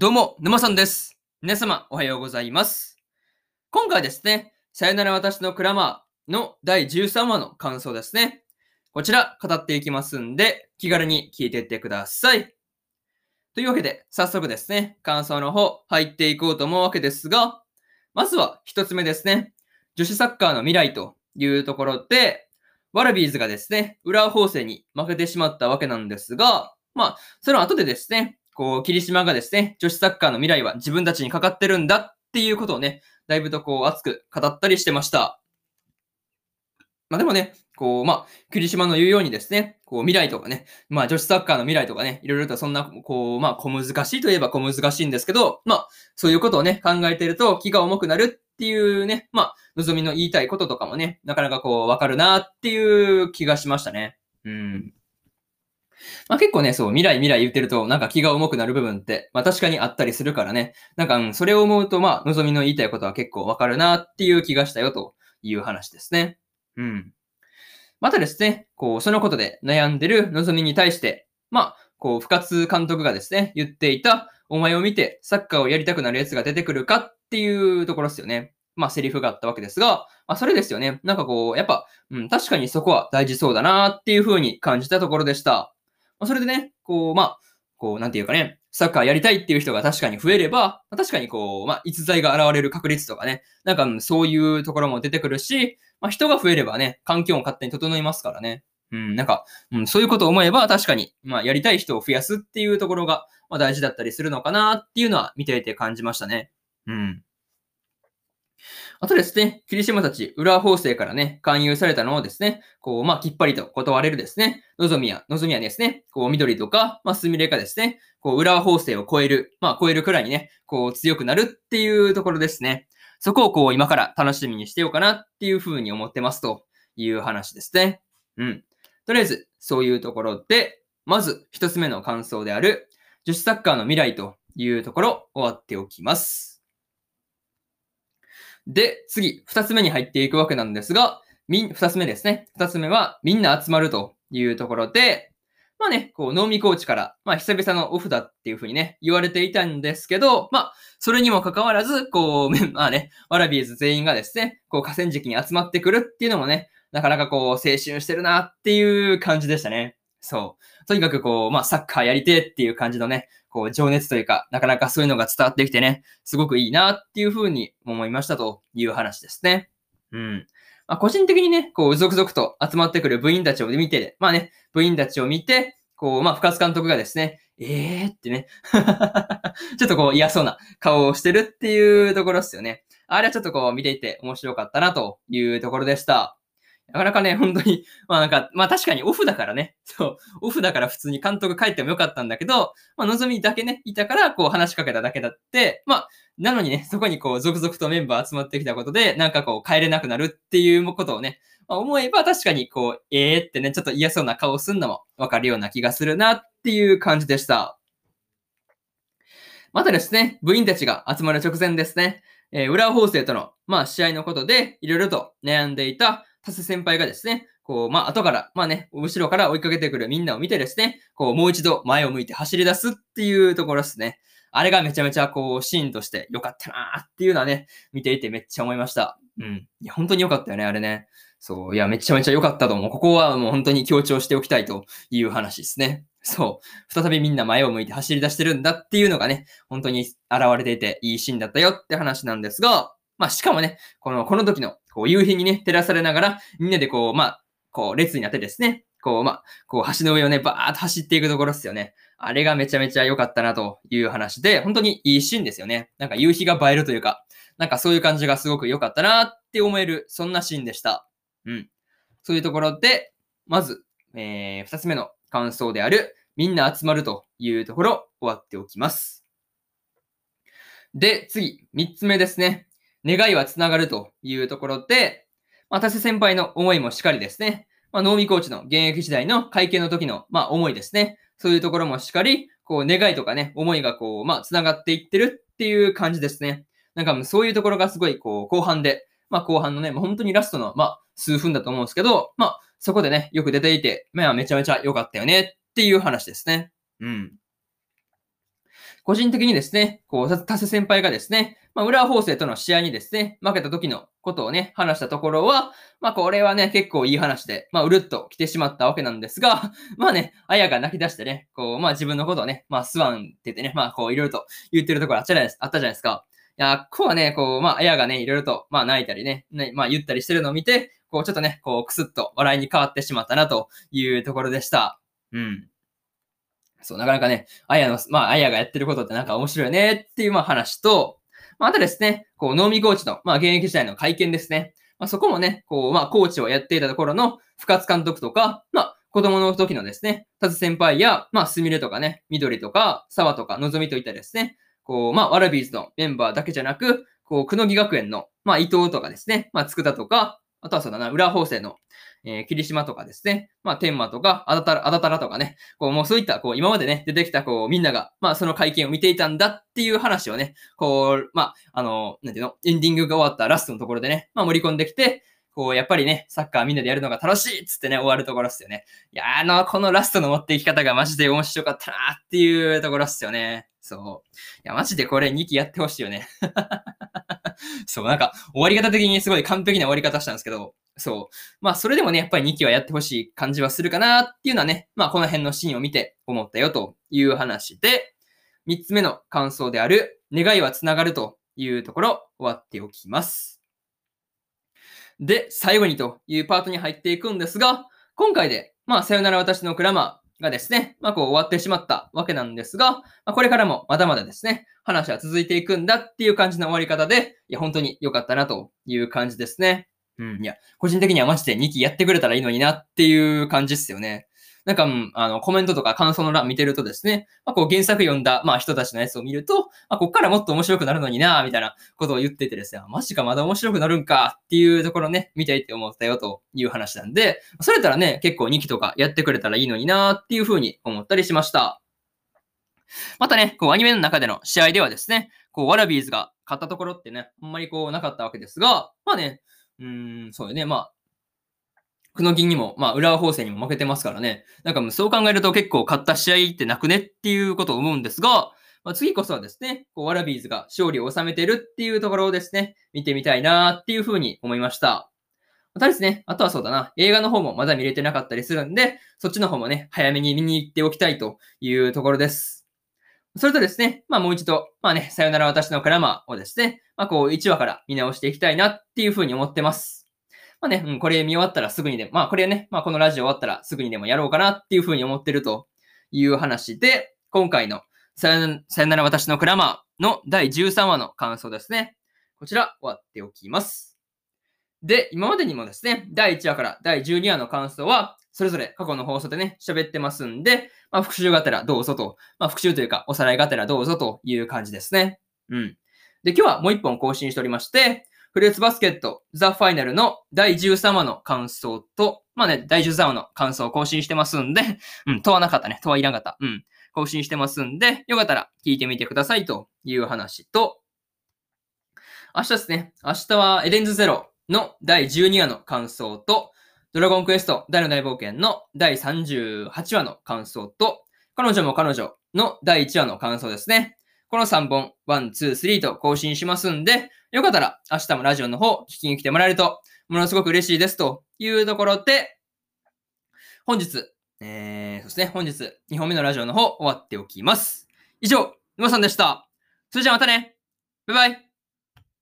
どうも、沼さんです。皆様、おはようございます。今回ですね、さよなら私のクラマーの第13話の感想ですね。こちら、語っていきますんで、気軽に聞いていってください。というわけで、早速ですね、感想の方、入っていこうと思うわけですが、まずは一つ目ですね、女子サッカーの未来というところで、ワラビーズがですね、浦和法政に負けてしまったわけなんですが、まあ、その後でですね、こう、霧島がですね、女子サッカーの未来は自分たちにかかってるんだっていうことをね、だいぶとこう、熱く語ったりしてました。まあでもね、こう、まあ、霧島の言うようにですね、こう、未来とかね、まあ、女子サッカーの未来とかね、いろいろとそんな、こう、まあ、小難しいといえば小難しいんですけど、まあ、そういうことをね、考えてると気が重くなるっていうね、まあ、望みの言いたいこととかもね、なかなかこう、わかるなっていう気がしましたね。うん。まあ結構ね、そう、未来未来言ってると、なんか気が重くなる部分って、まあ確かにあったりするからね。なんか、うん、それを思うと、まあ、望みの言いたいことは結構わかるなっていう気がしたよという話ですね。うん。またですね、こう、そのことで悩んでる望みに対して、まあ、こう、深津監督がですね、言っていた、お前を見てサッカーをやりたくなる奴が出てくるかっていうところですよね。まあ、セリフがあったわけですが、まあ、それですよね。なんかこう、やっぱ、うん、確かにそこは大事そうだなっていう風に感じたところでした。まあ、それでね、こう、まあ、こう、なんていうかね、サッカーやりたいっていう人が確かに増えれば、まあ確かにこう、まあ、逸材が現れる確率とかね、なんかそういうところも出てくるし、まあ、人が増えればね、環境も勝手に整いますからね。うん、なんか、うん、そういうことを思えば確かに、まあ、やりたい人を増やすっていうところが、まあ、大事だったりするのかなっていうのは見ていて感じましたね。うん。あとですね、霧島たち、浦和法政からね、勧誘されたのをですね、こう、まあ、きっぱりと断れるですね、のぞみや、のぞみやですね、こう、緑とか、まあ、すみれかですね、こう、浦和法政を超える、まあ、超えるくらいにね、こう、強くなるっていうところですね。そこをこう、今から楽しみにしてようかなっていうふうに思ってますという話ですね。うん。とりあえず、そういうところで、まず、一つ目の感想である、女子サッカーの未来というところ、終わっておきます。で、次、二つ目に入っていくわけなんですが、みん、二つ目ですね。二つ目は、みんな集まるというところで、まあね、こう、能見コーチから、まあ、久々のオフだっていうふうにね、言われていたんですけど、まあ、それにもかかわらず、こう、まあね、ワラビーズ全員がですね、こう、河川敷に集まってくるっていうのもね、なかなかこう、青春してるなっていう感じでしたね。そう。とにかくこう、まあ、サッカーやりてっていう感じのね、こう、情熱というか、なかなかそういうのが伝わってきてね、すごくいいなっていうふうに思いましたという話ですね。うん。まあ、個人的にね、こう、続々と集まってくる部員たちを見て、まあね、部員たちを見て、こう、まあ、深津監督がですね、えーってね、ちょっとこう嫌そうな顔をしてるっていうところですよね。あれはちょっとこう見ていて面白かったなというところでした。なかなかね、本当に、まあなんか、まあ確かにオフだからね、そう、オフだから普通に監督帰ってもよかったんだけど、まあ望みだけね、いたからこう話しかけただけだって、まあ、なのにね、そこにこう続々とメンバー集まってきたことで、なんかこう帰れなくなるっていうことをね、まあ、思えば確かにこう、えーってね、ちょっと嫌そうな顔をするのもわかるような気がするなっていう感じでした。またですね、部員たちが集まる直前ですね、えー、浦和法政との、まあ、試合のことで、いろいろと悩んでいたタス先輩がですね、こう、まあ、後から、まあね、後ろから追いかけてくるみんなを見てですね、こう、もう一度前を向いて走り出すっていうところですね。あれがめちゃめちゃ、こう、シーンとして良かったなーっていうのはね、見ていてめっちゃ思いました。うん。いや、本当に良かったよね、あれね。そう。いや、めちゃめちゃ良かったと思う。ここはもう本当に強調しておきたいという話ですね。そう。再びみんな前を向いて走り出してるんだっていうのがね、本当に現れていていいシーンだったよって話なんですが、まあしかもね、この、この時の、こう、夕日にね、照らされながら、みんなでこう、まあ、こう、列になってですね、こう、まあ、こう、橋の上をね、バーッと走っていくところですよね。あれがめちゃめちゃ良かったなという話で、本当にいいシーンですよね。なんか夕日が映えるというか、なんかそういう感じがすごく良かったなって思える、そんなシーンでした。うん。そういうところで、まず、えー、二つ目の感想である、みんな集まるというところ、終わっておきます。で、次、三つ目ですね。願いはつながるというところで、まあ、田瀬先輩の思いもしっかりですね。まあ、能見コーチの現役時代の会見の時の、まあ、思いですね。そういうところもしっかり、こう、願いとかね、思いがこう、まあ、つながっていってるっていう感じですね。なんか、そういうところがすごい、こう、後半で、まあ、後半のね、まあ、本当にラストの、まあ、数分だと思うんですけど、まあ、そこでね、よく出ていて、まあ、めちゃめちゃ良かったよねっていう話ですね。うん。個人的にですね、こう、タス先輩がですね、まあ、浦和法政との試合にですね、負けた時のことをね、話したところは、まあ、これはね、結構いい話で、まあ、うるっと来てしまったわけなんですが、まあね、あやが泣き出してね、こう、まあ、自分のことをね、まあ、スワンって言ってね、まあ、こう、いろいろと言ってるところあったじゃないです。あったじゃないですか。いや、こうはね、こう、まあ、あやがね、いろいろと、まあ、泣いたりね、ねまあ、言ったりしてるのを見て、こう、ちょっとね、こう、くすっと笑いに変わってしまったな、というところでした。うん。そう、なかなかね、あやの、まあ、あやがやってることってなんか面白いねっていう、まあ、話と、まあ、あとですね、こう、能見コーチの、まあ、現役時代の会見ですね。まあ、そこもね、こう、まあ、コーチをやっていたところの深津監督とか、まあ、子供の時のですね、タズ先輩や、まあ、すみれとかね、緑とか、沢とか、のぞみといったですね、こう、まあ、ワラビーズのメンバーだけじゃなく、こう、くのぎ学園の、まあ、伊藤とかですね、まあ、つくたとか、あとはそうだな、裏法政の、えー、霧島とかですね。まあ、天馬とか、あだたら、あだたらとかね。こう、もうそういった、こう、今までね、出てきた、こう、みんなが、まあ、その会見を見ていたんだっていう話をね、こう、まあ、あの、なんていうの、エンディングが終わったラストのところでね、まあ、盛り込んできて、こう、やっぱりね、サッカーみんなでやるのが楽しいっつってね、終わるところっすよね。いや、あの、このラストの持っていき方がマジで面白かったなっていうところっすよね。そう。いや、マジでこれ2期やってほしいよね。そう、なんか、終わり方的にすごい完璧な終わり方したんですけど、そう。まあ、それでもね、やっぱり2期はやってほしい感じはするかなっていうのはね、まあ、この辺のシーンを見て思ったよという話で、3つ目の感想である、願いは繋がるというところ、終わっておきます。で、最後にというパートに入っていくんですが、今回で、まあ、さよなら私のクラマーがですね、まあ、こう終わってしまったわけなんですが、まあ、これからもまだまだですね、話は続いていくんだっていう感じの終わり方で、いや、本当に良かったなという感じですね。うん。いや、個人的にはマジで2期やってくれたらいいのになっていう感じっすよね。なんか、あの、コメントとか感想の欄見てるとですね、まあ、こう原作読んだ、まあ、人たちのやつを見ると、まあ、こっからもっと面白くなるのになみたいなことを言っててですね、マジかまだ面白くなるんかっていうところね、見ていて思ったよという話なんで、それたらね、結構2期とかやってくれたらいいのになっていうふうに思ったりしました。またね、こうアニメの中での試合ではですね、こうワラビーズが勝ったところってね、あんまりこうなかったわけですが、まあね、うーん、そうよね。まあ、久乃木にも、まあ、浦和邦成にも負けてますからね。なんかもうそう考えると結構勝った試合ってなくねっていうことを思うんですが、まあ、次こそはですね、こうワラビーズが勝利を収めてるっていうところをですね、見てみたいなっていうふうに思いました。またですね、あとはそうだな、映画の方もまだ見れてなかったりするんで、そっちの方もね、早めに見に行っておきたいというところです。それとですね、まあもう一度、まあね、さよなら私のクラマーをですね、まあこう1話から見直していきたいなっていうふうに思ってます。まあね、うん、これ見終わったらすぐにでも、まあこれね、まあこのラジオ終わったらすぐにでもやろうかなっていうふうに思ってるという話で、今回のさよなら私のクラマーの第13話の感想ですね。こちら終わっておきます。で、今までにもですね、第1話から第12話の感想は、それぞれ過去の放送でね、喋ってますんで、まあ、復習がてらどうぞと、まあ、復習というか、おさらいがてらどうぞという感じですね。うん。で、今日はもう一本更新しておりまして、フルーツバスケットザ・ファイナルの第13話の感想と、まあね、第13話の感想を更新してますんで、うん、問わなかったね。問はいらなかった。うん。更新してますんで、よかったら聞いてみてくださいという話と、明日ですね。明日はエデンズゼロの第12話の感想と、ドラゴンクエスト大の大冒険の第38話の感想と、彼女も彼女の第1話の感想ですね。この3本、1、2、3と更新しますんで、よかったら明日もラジオの方聞きに来てもらえると、ものすごく嬉しいですというところで、本日、えー、そしてね、本日2本目のラジオの方終わっておきます。以上、沼さんでした。それじゃあまたねバイバイ